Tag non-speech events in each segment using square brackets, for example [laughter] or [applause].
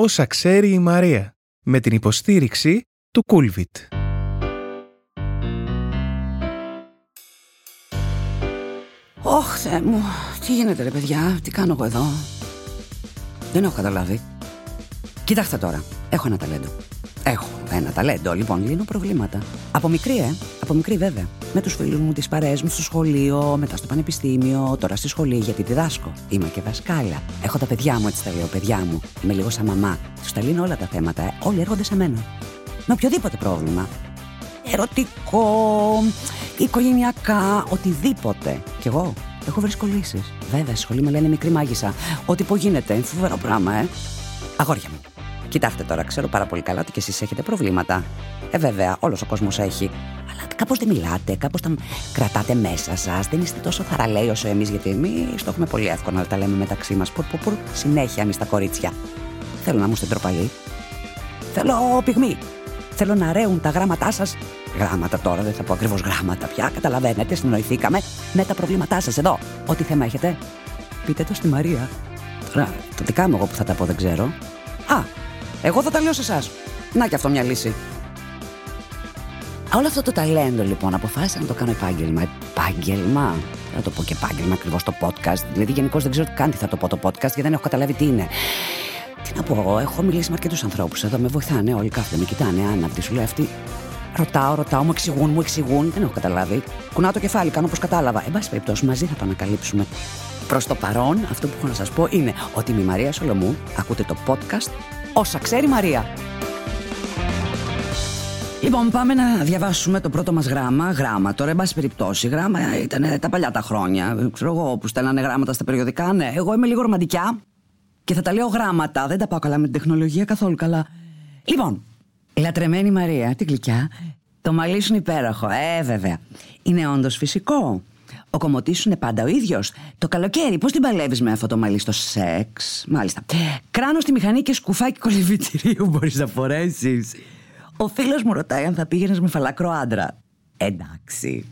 Όσα ξέρει η Μαρία με την υποστήριξη του Κούλβιτ. Ωχ, Θεέ μου, τι γίνεται ρε παιδιά, τι κάνω εγώ εδώ; Δεν έχω καταλάβει. Κοιτάξτε τώρα, έχω ένα ταλέντο. Έχω ένα ταλέντο, λοιπόν, λύνω προβλήματα. Από μικρή, ε. Από μικρή, βέβαια. Με τους φίλους μου, τις παρέες μου στο σχολείο, μετά στο πανεπιστήμιο, τώρα στη σχολή, γιατί διδάσκω. Είμαι και δασκάλα. Έχω τα παιδιά μου, έτσι τα λέω, παιδιά μου. Είμαι λίγο σαν μαμά. Τους τα λύνω όλα τα θέματα, ε. Όλοι έρχονται σε μένα. Με οποιοδήποτε πρόβλημα. Ερωτικό, οικογενειακά, οτιδήποτε. Κι εγώ έχω βρει λύσει. Βέβαια, στη σχολή με λένε μικρή μάγισσα. Ό,τι που γίνεται, φοβερό πράγμα, ε. Αγόρια μου. Κοιτάξτε τώρα, ξέρω πάρα πολύ καλά ότι και εσείς έχετε προβλήματα. Ε, βέβαια, όλος ο κόσμος έχει. Αλλά κάπως δεν μιλάτε, κάπως τα κρατάτε μέσα σας. Δεν είστε τόσο θαραλέοι όσο εμείς, γιατί εμείς το έχουμε πολύ εύκολο να τα λέμε μεταξύ μας. Πουρ, πουρ, πουρ, συνέχεια εμείς τα κορίτσια. Θέλω να μου είστε ντροπαλοί. Θέλω πυγμή. Θέλω να ρέουν τα γράμματά σας. Γράμματα τώρα, δεν θα πω ακριβώς γράμματα πια. Καταλαβαίνετε, συνοηθήκαμε με τα προβλήματά σας εδώ. Ό,τι θέμα έχετε, πείτε το στη Μαρία. Τώρα, το δικά μου εγώ που θα τα πω δεν ξέρω. Α, εγώ θα τα λέω σε εσάς. Να και αυτό μια λύση. Όλο αυτό το ταλέντο λοιπόν αποφάσισα να το κάνω επάγγελμα. Επάγγελμα; Δεν θα το πω και επάγγελμα ακριβώς το podcast. Δηλαδή γενικώς δεν ξέρω καν τι θα το πω το podcast γιατί δεν έχω καταλάβει τι είναι. Τι να πω εγώ, έχω μιλήσει με αρκετούς ανθρώπους εδώ, με βοηθάνε όλοι κάθονται, με κοιτάνε άναυτοι. Σου λέει αυτή. Ρωτάω, ρωτάω, μου εξηγούν, μου εξηγούν. Δεν έχω καταλάβει. Κουνάω το κεφάλι, κάνω όπως κατάλαβα. Εν πάση περιπτώσει, μαζί θα το ανακαλύψουμε. Προς το παρόν, αυτό που έχω να σας πω είναι ότι με Μαρία Σολομού ακούτε το podcast Όσα ξέρει η Μαρία. Λοιπόν, πάμε να διαβάσουμε το πρώτο μας γράμμα. Γράμμα, τώρα, εν πάση περιπτώσει. Γράμμα ήταν τα παλιά τα χρόνια. Ξέρω εγώ, που στέλνανε γράμματα στα περιοδικά. Ναι, εγώ είμαι λίγο ρομαντικιά και θα τα λέω γράμματα. Δεν τα πάω καλά με την τεχνολογία καθόλου καλά. Λοιπόν, λατρεμένη Μαρία, την γλυκιά, το μαλλί σου είναι υπέροχο. Ε, βέβαια. Είναι όντως φυσικό. Ο κομμωτής σου είναι πάντα ο ίδιος. Το καλοκαίρι, πώς την παλεύεις με αυτό το μαλλί στο σεξ; Μάλιστα. Κράνος στη μηχανή και σκουφάκι κολυβητηρίου μπορείς να φορέσεις. Ο φίλος μου ρωτάει αν θα πήγαινες με φαλάκρο άντρα. Εντάξει.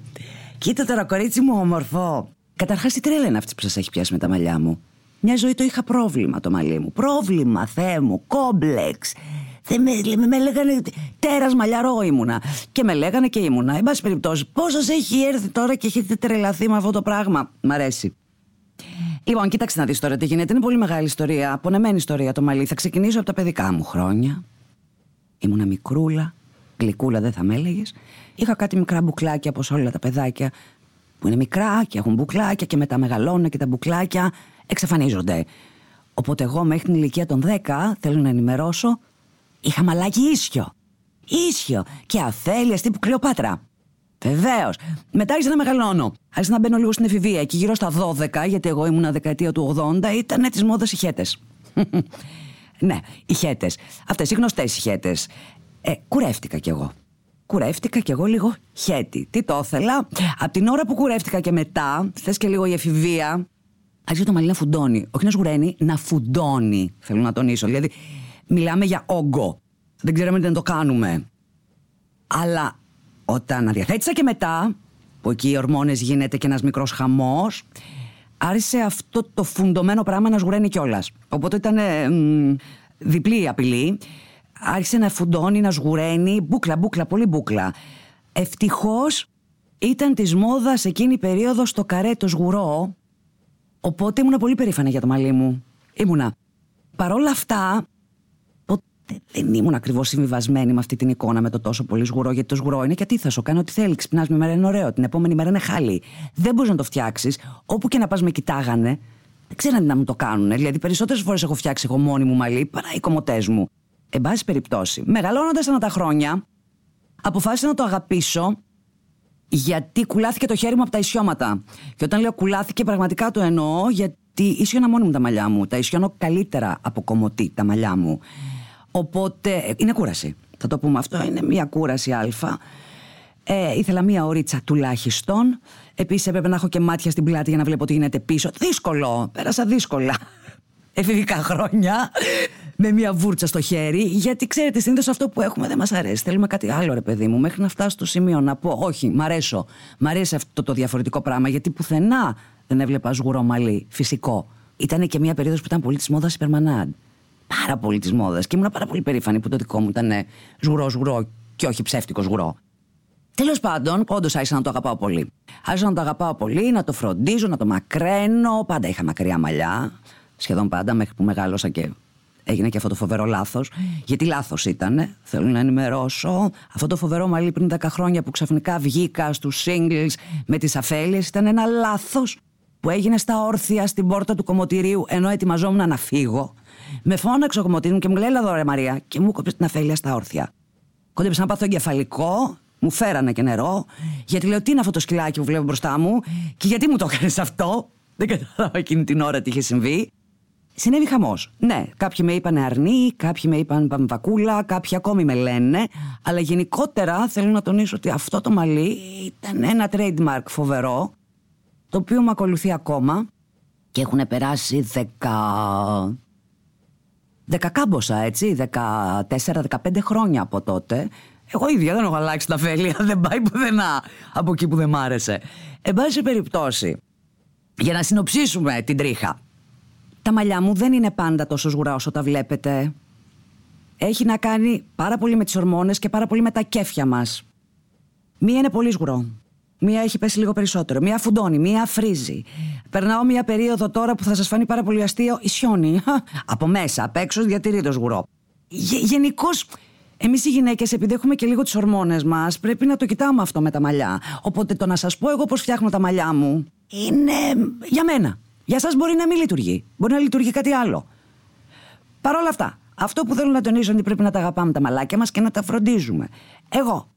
Κοίτα τώρα, κορίτσι μου, όμορφο. Καταρχάς, τι τρέλα είναι αυτή που σας έχει πιάσει με τα μαλλιά μου; Μια ζωή το είχα πρόβλημα το μαλλί μου. Πρόβλημα, Θεέ μου, κόμπλεξ. Δεν με, με λέγανε τέρας μαλλιαρό ήμουνα. Και με λέγανε και ήμουνα. Εν πάση περιπτώσει, πώ σα έχει έρθει τώρα και έχετε τρελαθεί με αυτό το πράγμα; Μ' αρέσει. Λοιπόν, κοίταξε να δεις τώρα τι γίνεται. Είναι πολύ μεγάλη ιστορία. Απονεμένη ιστορία το μαλλί. Θα ξεκινήσω από τα παιδικά μου χρόνια. Ήμουνα μικρούλα. Γλυκούλα δεν θα με έλεγες. Είχα κάτι μικρά μπουκλάκια όπω όλα τα παιδάκια που είναι μικρά και έχουν μπουκλάκια και μετά μεγαλώνουν και τα μπουκλάκια εξαφανίζονται. Οπότε εγώ μέχρι την ηλικία των 10 θέλω να ενημερώσω Είχα μαλάκι ίσιο. Ίσιο. Και αφέλεια τύπου Κλεοπάτρα. Βεβαίως. Μετά άρχισα να μεγαλώνω. Άρχισα να μπαίνω λίγο στην εφηβεία. Και γύρω στα 12, γιατί εγώ ήμουν δεκαετία του 80, ήταν τη μόδα οι χέτες. [laughs] ναι, οι χέτες. Αυτές οι γνωστές οι χέτες. Ε, κουρεύτηκα κι εγώ. Κουρεύτηκα κι εγώ λίγο χέτη. Τι το ήθελα; Από την ώρα που κουρεύτηκα και μετά, θες και λίγο η εφηβεία, άρχισε το μαλλί να φουντώνει. Όχι να σγουραίνει, να φουντώνει. Θέλω να τονίσω. Δηλαδή, μιλάμε για όγκο. Δεν ξέραμε τι να το κάνουμε. Αλλά όταν αδιαθέτησα και μετά, που εκεί οι ορμόνες γίνεται και ένας μικρός χαμός, άρχισε αυτό το φουντωμένο πράγμα να σγουραίνει κιόλας. Οπότε ήταν διπλή η απειλή. Άρχισε να φουντώνει, να σγουραίνει, μπούκλα, μπούκλα, πολύ μπούκλα. Ευτυχώς ήταν της μόδας εκείνη η περίοδος στο καρέ το σγουρό. Οπότε ήμουνα πολύ περήφανη για το μαλλί μου. Ήμουνα. Παρ' όλα αυτά, δεν ήμουν ακριβώς συμβιβασμένη με αυτή την εικόνα με το τόσο πολύ σγουρό, γιατί το σγουρό είναι και αντίθεσο. Κάνει ό,τι θέλεις. Ξυπνάς μια μέρα είναι ωραίο, την επόμενη μέρα είναι χάλι. Δεν μπορείς να το φτιάξεις. Όπου και να πας με κοιτάγανε, δεν ξέρανε να μου το κάνουν. Δηλαδή, περισσότερες φορές έχω φτιάξει εγώ μόνη μου μαλλί παρά οι κομμωτές μου. Εν πάση περιπτώσει, μεγαλώνοντας ανά τα χρόνια, αποφάσισα να το αγαπήσω γιατί κουλάθηκε το χέρι μου από τα ισιώματα. Και όταν λέω κουλάθηκε, πραγματικά το εννοώ γιατί ίσιονα μόνη μου τα μαλλιά μου. Τα ισιώνω καλύτερα από κομμωτή τα μαλλιά μου. Οπότε είναι κούραση. Θα το πούμε αυτό. Είναι μια κούραση Α. Ε, ήθελα μία ωρίτσα τουλάχιστον. Επίσης έπρεπε να έχω και μάτια στην πλάτη για να βλέπω τι γίνεται πίσω. Δύσκολο. Πέρασα δύσκολα. [laughs] Εφηβικά χρόνια. Με μία βούρτσα στο χέρι. Γιατί ξέρετε, συνήθως αυτό που έχουμε δεν μας αρέσει. Θέλουμε κάτι άλλο, ρε παιδί μου. Μέχρι να φτάσω στο σημείο να πω: Όχι, μ' αρέσω. Μ' αρέσει αυτό το διαφορετικό πράγμα. Γιατί πουθενά δεν έβλεπα σγουρό μαλλί. Φυσικό. Ήταν και μία περίοδος που ήταν πολύ της μόδας υπερμανάντ. Πάρα πολύ τη μόδα και ήμουν πάρα πολύ περήφανη που το δικό μου ήταν ζουρό, ζουρό και όχι ψεύτικο ζουρό. Τέλος πάντων, όντως άρχισα να το αγαπάω πολύ. Άρχισα να το αγαπάω πολύ, να το φροντίζω, να το μακραίνω. Πάντα είχα μακριά μαλλιά. Σχεδόν πάντα, μέχρι που μεγάλωσα και έγινε και αυτό το φοβερό λάθος. Γιατί λάθος ήταν, θέλω να ενημερώσω. Αυτό το φοβερό μαλλί πριν 10 χρόνια που ξαφνικά βγήκα στους singles με τις αφέλειες ήταν ένα λάθος που έγινε στα όρθια στην πόρτα του κομμωτηρίου ενώ ετοιμαζόμουν να φύγω. Με φώναξε ο κομμωτήριο και μου λέει: Ελά, Μαρία, και μου κόψε την αφέλεια στα όρθια. Κόντεψα να πάθω εγκεφαλικό, μου φέρανε και νερό, γιατί λέω: Τι είναι αυτό το σκυλάκι που βλέπω μπροστά μου, και γιατί μου το έκανε αυτό; Δεν κατάλαβα εκείνη την ώρα τι είχε συμβεί. Συνέβη χαμός. Ναι, κάποιοι με είπαν αρνή, κάποιοι με είπαν παμβακούλα, κάποιοι ακόμη με λένε. Αλλά γενικότερα θέλω να τονίσω ότι αυτό το μαλλί ήταν ένα trademark φοβερό, το οποίο με ακολουθεί ακόμα και έχουν περάσει δεκα... Δεκακάμποσα, έτσι, 14-15 χρόνια από τότε. Εγώ ίδια δεν έχω αλλάξει τα φέλια, [laughs] δεν πάει πουθενά από εκεί που δεν μ' άρεσε. Εν πάση περιπτώσει, για να συνοψίσουμε την τρίχα. Τα μαλλιά μου δεν είναι πάντα τόσο σγουρά όσο τα βλέπετε. Έχει να κάνει πάρα πολύ με τις ορμόνες και πάρα πολύ με τα κέφια μας. Μία είναι πολύ σγουρό. Μία έχει πέσει λίγο περισσότερο. Μία φουντώνει, μία φρίζει. Περνάω μία περίοδο τώρα που θα σας φανεί πάρα πολύ αστείο. Ισιώνει. [laughs] Από μέσα, απ' έξω διατηρεί το σγουρό. Γενικώς, εμείς οι γυναίκες, επειδή έχουμε και λίγο τις ορμόνες μας, πρέπει να το κοιτάμε αυτό με τα μαλλιά. Οπότε το να σας πω εγώ πώς φτιάχνω τα μαλλιά μου είναι για μένα. Για εσά μπορεί να μην λειτουργεί. Μπορεί να λειτουργεί κάτι άλλο. Παρ' όλα αυτά, αυτό που θέλω να τονίσω είναι ότι πρέπει να τα αγαπάμε τα μαλάκια μας και να τα φροντίζουμε. Εγώ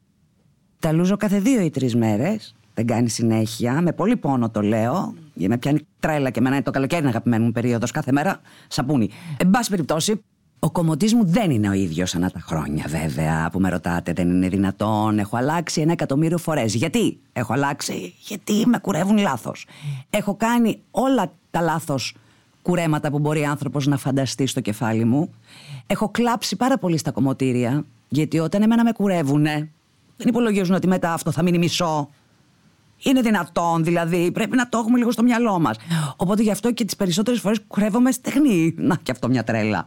τα λούζω κάθε δύο ή τρεις μέρες. Δεν κάνει συνέχεια. Με πολύ πόνο το λέω. Για με πιάνει τρέλα και εμένα είναι το καλοκαίρι είναι αγαπημένο μου περίοδος κάθε μέρα. Σαπούνι. Εν πάση περιπτώσει, ο κομμωτής μου δεν είναι ο ίδιος ανά τα χρόνια, βέβαια, που με ρωτάτε. Δεν είναι δυνατόν. Έχω αλλάξει ένα εκατομμύριο φορές. Γιατί έχω αλλάξει, Γιατί με κουρεύουν λάθος. Έχω κάνει όλα τα λάθος κουρέματα που μπορεί άνθρωπος να φανταστεί στο κεφάλι μου. Έχω κλάψει πάρα πολύ στα κομμωτήρια, γιατί όταν εμένα με κουρεύουνε, δεν υπολογίζουν ότι μετά αυτό θα μείνει μισό. Είναι δυνατόν, δηλαδή. Πρέπει να το έχουμε λίγο στο μυαλό μας. Οπότε γι' αυτό και τις περισσότερες φορές κουρεύομαι στεγνή. Να, και αυτό μια τρέλα.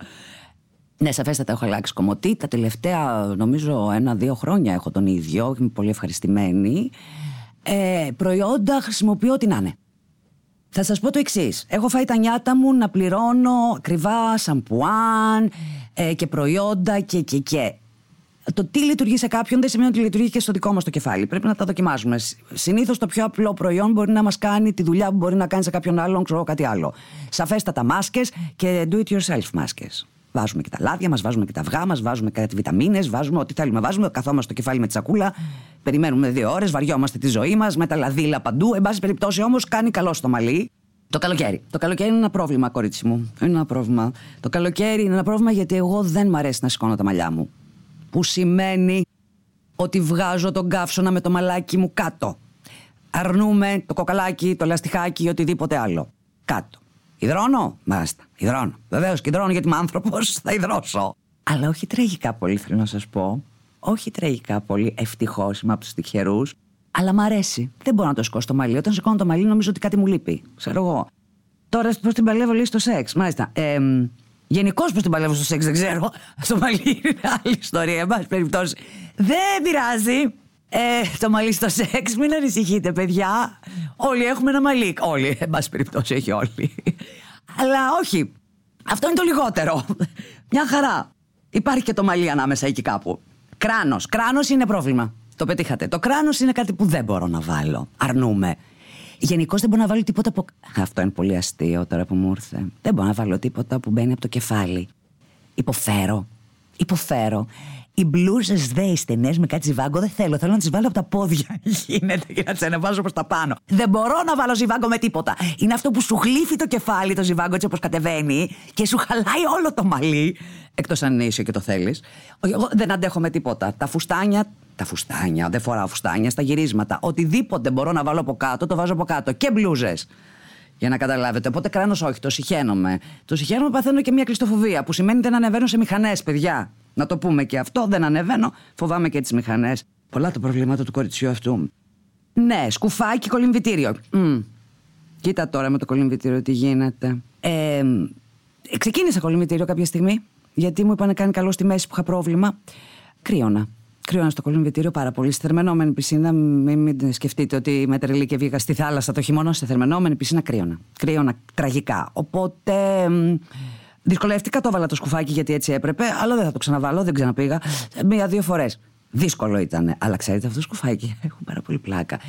Ναι, σαφέστατα έχω αλλάξει κομμωτή. Τα τελευταία, νομίζω, ένα-δύο χρόνια έχω τον ίδιο. Είμαι πολύ ευχαριστημένη. Ε, προϊόντα χρησιμοποιώ ό,τι να είναι. Θα σας πω το εξής. Έχω φάει τα νιάτα μου να πληρώνω ακριβά σαμπουάν ε, και προϊόντα και και και το τι λειτουργεί σε κάποιον δεν σημαίνει ότι λειτουργεί και στο δικό μας το κεφάλι. Πρέπει να τα δοκιμάζουμε. Συνήθως το πιο απλό προϊόν μπορεί να μας κάνει τη δουλειά που μπορεί να κάνει σε κάποιον άλλον, ξέρω κάτι άλλο. Σαφέστατα μάσκες και do it yourself μάσκες. Βάζουμε και τα λάδια μας, βάζουμε και τα αυγά μας, βάζουμε κάτι βιταμίνες, βάζουμε ό,τι θέλουμε. Βάζουμε, καθόμαστε στο κεφάλι με τη σακούλα, περιμένουμε δύο ώρες, βαριόμαστε τη ζωή μας με τα λαδίλα παντού. Εν πάση περιπτώσει όμως κάνει καλό στο μαλλί. Το καλοκαίρι. Το καλοκαίρι είναι ένα πρόβλημα, κορίτσι μου. Είναι ένα πρόβλημα. Το καλοκαίρι είναι ένα πρόβλημα γιατί εγώ δεν μ' αρέσει να σηκώνω τα μαλλιά μου που σημαίνει ότι βγάζω τον καύσωνα με το μαλάκι μου κάτω. Αρνούμε το κοκαλάκι, το λαστιχάκι ή οτιδήποτε άλλο. Κάτω. Υδρώνω, μάλιστα. Υδρώνω. Βεβαίως και υδρώνω γιατί είμαι άνθρωπος, θα υδρώσω. Αλλά όχι τραγικά πολύ, θέλω να σας πω. Όχι τραγικά πολύ. Ευτυχώς είμαι από τους τυχερούς. Αλλά μ' αρέσει. Δεν μπορώ να το σηκώσω το μαλλί. Όταν σηκώνω το μαλλί, νομίζω ότι κάτι μου λείπει. Ξέρω εγώ. Τώρα πώς την παλεύω λίγο στο σεξ. Μάλιστα. Ε, Γενικώ πώ την παλεύω στο σεξ, δεν ξέρω. Στο μαλλί είναι άλλη ιστορία. Εν πάση περιπτώσει. Δεν πειράζει. Ε, το μαλλί στο σεξ, μην ανησυχείτε, παιδιά. Όλοι έχουμε ένα μαλλί. Όλοι, εν πάση περιπτώσει, έχει όλοι. Αλλά όχι. Αυτό είναι το λιγότερο. Μια χαρά. Υπάρχει και το μαλλί ανάμεσα εκεί κάπου. Κράνος. Κράνος είναι πρόβλημα. Το πετύχατε. Το κράνος είναι κάτι που δεν μπορώ να βάλω. Αρνούμε. Γενικώς δεν μπορώ να βάλω τίποτα από. Αυτό είναι πολύ αστείο τώρα που μου ήρθε. Δεν μπορώ να βάλω τίποτα που μπαίνει από το κεφάλι. Υποφέρω. Υποφέρω. Οι μπλούζες δε, οι στενές με κάτι ζιβάγκο δεν θέλω. Θέλω να τις βάλω από τα πόδια. [laughs] Γίνεται και να τις ανεβάζω προς τα πάνω. Δεν μπορώ να βάλω ζιβάγκο με τίποτα. Είναι αυτό που σου γλύφει το κεφάλι το ζιβάγκο έτσι όπως κατεβαίνει και σου χαλάει όλο το μαλλί. Εκτός αν είσαι και το θέλεις. Εγώ δεν αντέχω με τίποτα. Τα φουστάνια τα φουστάνια, δεν φοράω φουστάνια, στα γυρίσματα. Οτιδήποτε μπορώ να βάλω από κάτω, το βάζω από κάτω. Και μπλούζες. Για να καταλάβετε. Οπότε κράνος όχι, το συχαίνομαι. Το συχαίνομαι, παθαίνω και μια κλειστοφοβία. Που σημαίνει δεν ανεβαίνω σε μηχανές, παιδιά. Να το πούμε και αυτό, δεν ανεβαίνω. Φοβάμαι και τις μηχανές. Πολλά τα προβλήματα του κοριτσιού αυτού. Ναι, σκουφάκι κολυμβητήριο. Mm. Κοίτα τώρα με το κολυμβητήριο τι γίνεται. Ε, ξεκίνησα κολυμβητήριο κάποια στιγμή. γιατί μου είπαν κάνει καλό στη μέση που είχα πρόβλημα. Κρύωνα. Κρύωνα στο κολυμβητήριο πάρα πολύ. Στη θερμενόμενη πισίνα, μην, μην σκεφτείτε ότι είμαι τρελή και βγήκα στη θάλασσα το χειμώνα. Στη θερμενόμενη πισίνα κρύωνα. Κρύωνα τραγικά. Οπότε. Δυσκολεύτηκα, το έβαλα το σκουφάκι γιατί έτσι έπρεπε, αλλά δεν θα το ξαναβάλω, δεν ξαναπήγα. Μία-δύο φορές. Δύσκολο ήταν. Αλλά ξέρετε, αυτό το σκουφάκι [laughs] έχω πάρα πολύ πλάκα.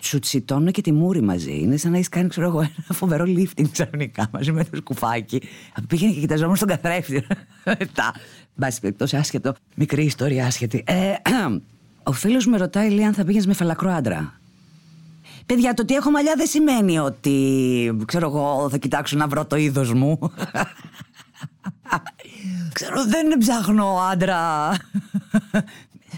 Σου τσιτώνω και τη μούρη μαζί. Είναι σαν να έχεις κάνει, ξέρω εγώ, ένα φοβερό lifting ξαφνικά μαζί με το σκουφάκι. Πήγαινε και κοιταζόμουν στον καθρέφτη. [laughs] Μετά. Μπάση περιπτώσει, άσχετο. Μικρή ιστορία, άσχετη. Ε, [clears throat] ο φίλος με ρωτάει, λέει, αν θα πήγαινες με φαλακρό άντρα. Παιδιά, το ότι έχω μαλλιά δεν σημαίνει ότι, ξέρω εγώ, θα κοιτάξω να βρω το είδος μου. [laughs] ξέρω, δεν ψάχνω άντρα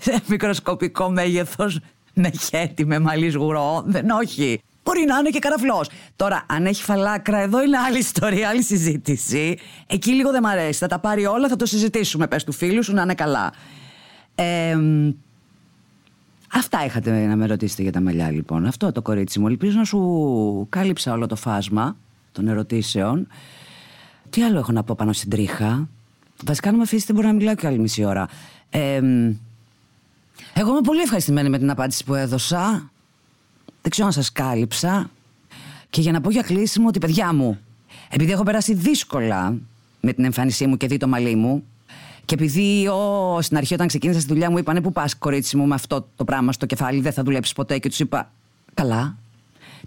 σε [laughs] μικροσκοπικό μέγεθος με χέτι, με μαλλί σγουρό. Δεν, όχι. Μπορεί να είναι και καραφλό. Τώρα, αν έχει φαλάκρα, εδώ είναι άλλη ιστορία, άλλη συζήτηση. Εκεί λίγο δεν μ' αρέσει. Θα τα πάρει όλα, θα το συζητήσουμε. Πες του φίλου σου να είναι καλά. Ε, αυτά είχατε να με ρωτήσετε για τα μαλλιά, λοιπόν. Αυτό το κορίτσι μου. Ελπίζω να σου κάλυψα όλο το φάσμα των ερωτήσεων. Τι άλλο έχω να πω πάνω στην τρίχα; Βασικά, να με αφήσετε, μπορώ να μιλάω και άλλη μισή ώρα. Ε, εγώ είμαι πολύ ευχαριστημένη με την απάντηση που έδωσα. Δεν ξέρω αν σας κάλυψα. Και για να πω για κλείσιμο ότι παιδιά μου, επειδή έχω περάσει δύσκολα με την εμφάνισή μου και δει το μαλλί μου, και επειδή ο, στην αρχή όταν ξεκίνησα στη δουλειά μου είπανε που πας κορίτσι μου με αυτό το πράγμα στο κεφάλι δεν θα δουλέψεις ποτέ και τους είπα καλά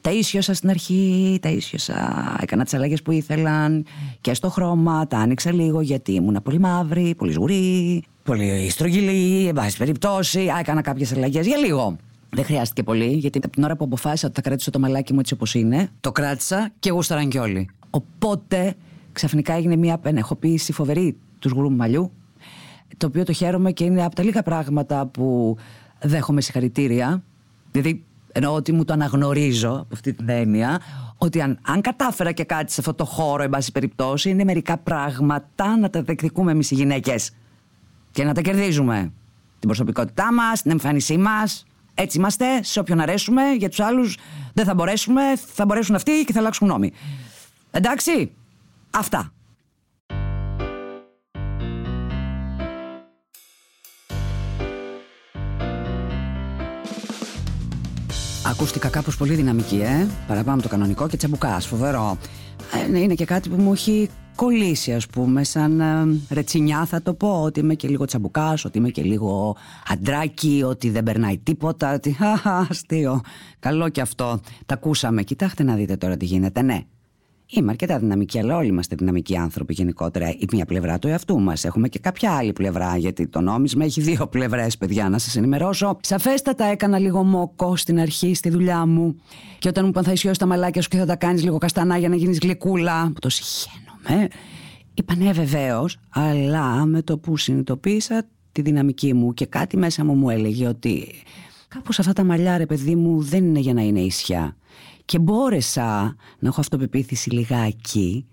τα ίσιοσα στην αρχή, τα ίσιοσα. Έκανα τις αλλαγές που ήθελαν και στο χρώμα. Τα άνοιξα λίγο γιατί ήμουν πολύ μαύρη, πολύ σγουρή, πολύ στρογγυλή. Εν πάση περιπτώσει, έκανα κάποιες αλλαγές για λίγο. Δεν χρειάστηκε πολύ, γιατί από την ώρα που αποφάσισα ότι θα κρατήσω το μαλάκι μου έτσι όπως είναι, το κράτησα και γούσταραν κι όλοι. Οπότε ξαφνικά έγινε μια πενεχοποίηση φοβερή τους σγουρού μαλλιού, το οποίο το χαίρομαι και είναι από τα λίγα πράγματα που δέχομαι συγχαρητήρια. Δηλαδή ενώ ότι μου το αναγνωρίζω από αυτή την έννοια, ότι αν, αν κατάφερα και κάτι σε αυτό το χώρο, εν πάση περιπτώσει, είναι μερικά πράγματα να τα δεκτικούμε εμείς οι γυναίκες. Και να τα κερδίζουμε. Την προσωπικότητά μας, την εμφάνισή μας. Έτσι είμαστε, σε όποιον αρέσουμε. Για τους άλλους δεν θα μπορέσουμε, θα μπορέσουν αυτοί και θα αλλάξουν γνώμη. Εντάξει, αυτά. Ακούστηκα κάπως πολύ δυναμική, ε. Παραπάνω το κανονικό και τσαμπουκάς, φοβερό. Ε, ναι, είναι και κάτι που μου έχει κολλήσει, ας πούμε, σαν ε, ρετσινιά θα το πω, ότι είμαι και λίγο τσαμπουκάς, ότι είμαι και λίγο αντράκι, ότι δεν περνάει τίποτα, ότι [laughs] αστείο, καλό και αυτό. Τα ακούσαμε, κοιτάξτε να δείτε τώρα τι γίνεται, ναι. Είμαι αρκετά δυναμική, αλλά όλοι είμαστε δυναμικοί άνθρωποι γενικότερα. Η μία πλευρά του εαυτού μας. Έχουμε και κάποια άλλη πλευρά, γιατί το νόμισμα έχει δύο πλευρές, παιδιά, να σας ενημερώσω. Σαφέστατα έκανα λίγο μόκο στην αρχή στη δουλειά μου. Και όταν μου είπαν θα ισιώσει τα μαλάκια σου και θα τα κάνεις λίγο καστανά για να γίνεις γλυκούλα. Το συχαίνομαι. Είπα ναι, βεβαίως, αλλά με το που συνειδητοποίησα τη δυναμική μου και κάτι μέσα μου μου έλεγε ότι κάπως αυτά τα μαλλιά, ρε παιδί μου, δεν είναι για να είναι ίσια και μπόρεσα να έχω αυτοπεποίθηση λιγάκι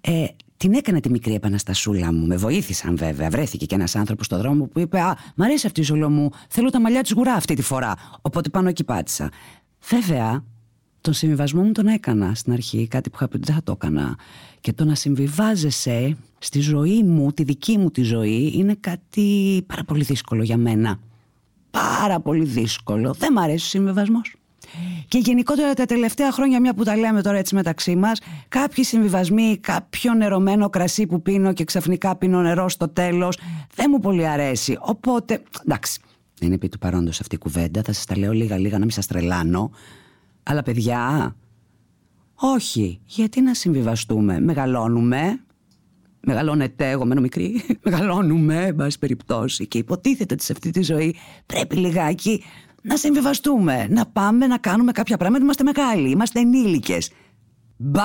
ε, την έκανε τη μικρή επαναστασούλα μου. Με βοήθησαν βέβαια. Βρέθηκε και ένας άνθρωπος στο δρόμο που είπε Α, μ' αρέσει αυτή η ζολό μου. Θέλω τα μαλλιά της γουρά αυτή τη φορά. Οπότε πάνω εκεί πάτησα. Βέβαια, τον συμβιβασμό μου τον έκανα στην αρχή. Κάτι που είχα πει ότι δεν θα το έκανα. Και το να συμβιβάζεσαι στη ζωή μου, τη δική μου τη ζωή, είναι κάτι πάρα πολύ δύσκολο για μένα. Πάρα πολύ δύσκολο. Δεν μ' αρέσει ο συμβιβασμός. Και γενικότερα τα τελευταία χρόνια, μια που τα λέμε τώρα έτσι μεταξύ μας, κάποιοι συμβιβασμοί, κάποιο νερωμένο κρασί που πίνω και ξαφνικά πίνω νερό στο τέλος, δεν μου πολύ αρέσει. Οπότε, εντάξει, δεν είναι επί του παρόντος αυτή η κουβέντα, θα σας τα λέω λίγα-λίγα να μην σας τρελάνω. Αλλά παιδιά, όχι, γιατί να συμβιβαστούμε; Μεγαλώνουμε, μεγαλώνετε, εγώ μένω μικρή, [laughs] μεγαλώνουμε, εν πάση περιπτώσει, και υποτίθεται ότι σε αυτή τη ζωή πρέπει λιγάκι να συμβιβαστούμε, να πάμε να κάνουμε κάποια πράγματα. Είμαστε μεγάλοι, είμαστε ενήλικες. Μπα!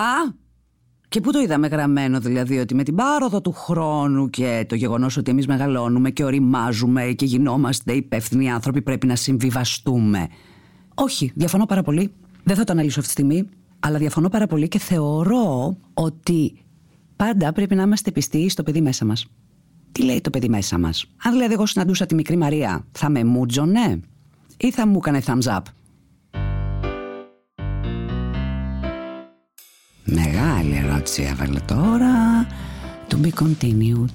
Και πού το είδαμε γραμμένο δηλαδή ότι με την πάροδο του χρόνου και το γεγονός ότι εμείς μεγαλώνουμε και οριμάζουμε και γινόμαστε υπεύθυνοι άνθρωποι πρέπει να συμβιβαστούμε. Όχι, διαφωνώ πάρα πολύ. Δεν θα το αναλύσω αυτή τη στιγμή, αλλά διαφωνώ πάρα πολύ και θεωρώ ότι πάντα πρέπει να είμαστε πιστοί στο παιδί μέσα μας. Τι λέει το παιδί μέσα μας; Αν δηλαδή εγώ συναντούσα τη μικρή Μαρία, θα με μούτζωνε ή θα μου έκανε thumbs up. Μεγάλη ερώτηση έβαλε τώρα. To be continued.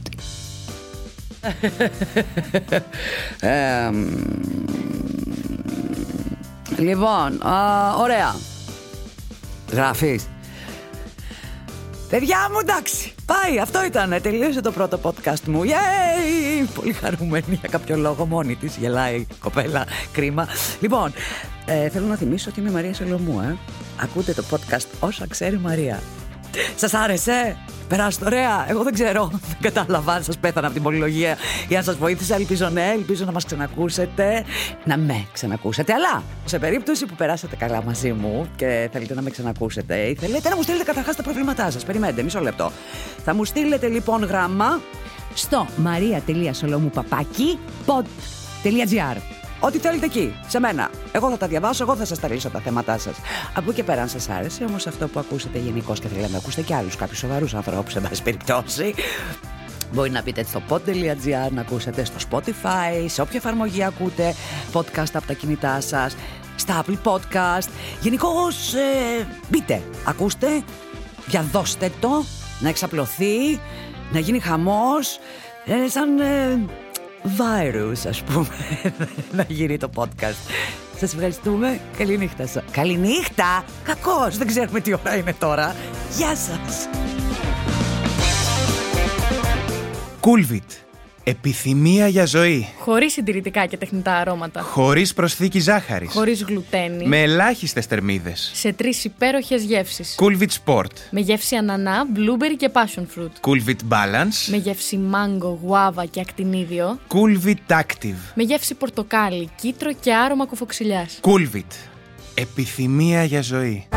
[laughs] Ε, μ, λοιπόν, α, ωραία. Γράφεις. Παιδιά μου, εντάξει. Πάει, αυτό ήταν. Τελείωσε το πρώτο podcast μου. Yay! Πολύ χαρούμενη για κάποιο λόγο. Μόνη της γελάει η κοπέλα. Κρίμα. Λοιπόν, ε, θέλω να θυμίσω ότι είμαι η Μαρία Σολομού, ε. Ακούτε το podcast όσα ξέρει η Μαρία. Σας άρεσε; Περάστε ωραία. Εγώ δεν ξέρω. [laughs] Δεν κατάλαβα αν σας πέθανα από την πολυλογία ή αν σας βοήθησα. Ελπίζω ναι. Ελπίζω να μας ξανακούσετε. Να με ξανακούσετε. Αλλά σε περίπτωση που περάσατε καλά μαζί μου και θέλετε να με ξανακούσετε ή θέλετε να μου στείλετε καταρχάς τα προβλήματά σας. Περιμένετε, μισό λεπτό. Θα μου στείλετε λοιπόν γράμμα στο maria.solomupapaki pod.gr Ό,τι θέλετε εκεί, σε μένα. Εγώ θα τα διαβάσω, εγώ θα σας τα λύσω τα θέματά σας. Από εκεί πέρα, αν σας άρεσε όμως αυτό που ακούσετε γενικώς και θέλετε να ακούσετε και άλλους κάποιους σοβαρούς ανθρώπους, σε πάση περιπτώσει, Μπορεί να μπείτε στο pod.gr, να ακούσετε στο Spotify, σε όποια εφαρμογή ακούτε podcast από τα κινητά σας, στα Apple Podcast. Γενικώς ε, μπείτε, ακούστε, διαδώστε το, να εξαπλωθεί, να γίνει χαμός, ε, σαν ε, virus ας πούμε, [laughs] να γίνει το podcast. Σας ευχαριστούμε. Καληνύχτα σας. Καληνύχτα! Κακός! Δεν ξέρουμε τι ώρα είναι τώρα. Γεια σας! Coolvit. Επιθυμία για ζωή. Χωρίς συντηρητικά και τεχνητά αρώματα. Χωρίς προσθήκη ζάχαρης. Χωρίς γλουτένη. Με ελάχιστες θερμίδες. Σε τρεις υπέροχες γεύσεις. Coolvit Sport. Με γεύση ανανά, blueberry και passion fruit. Coolvit Balance. Με γεύση μάγκο, γουάβα και ακτινίδιο. Coolvit Active. Με γεύση πορτοκάλι, κίτρο και άρωμα κουφοξυλιά. Coolvit. Επιθυμία για ζωή.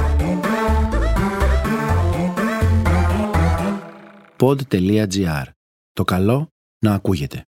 pod.gr. Το καλό να ακούγεται.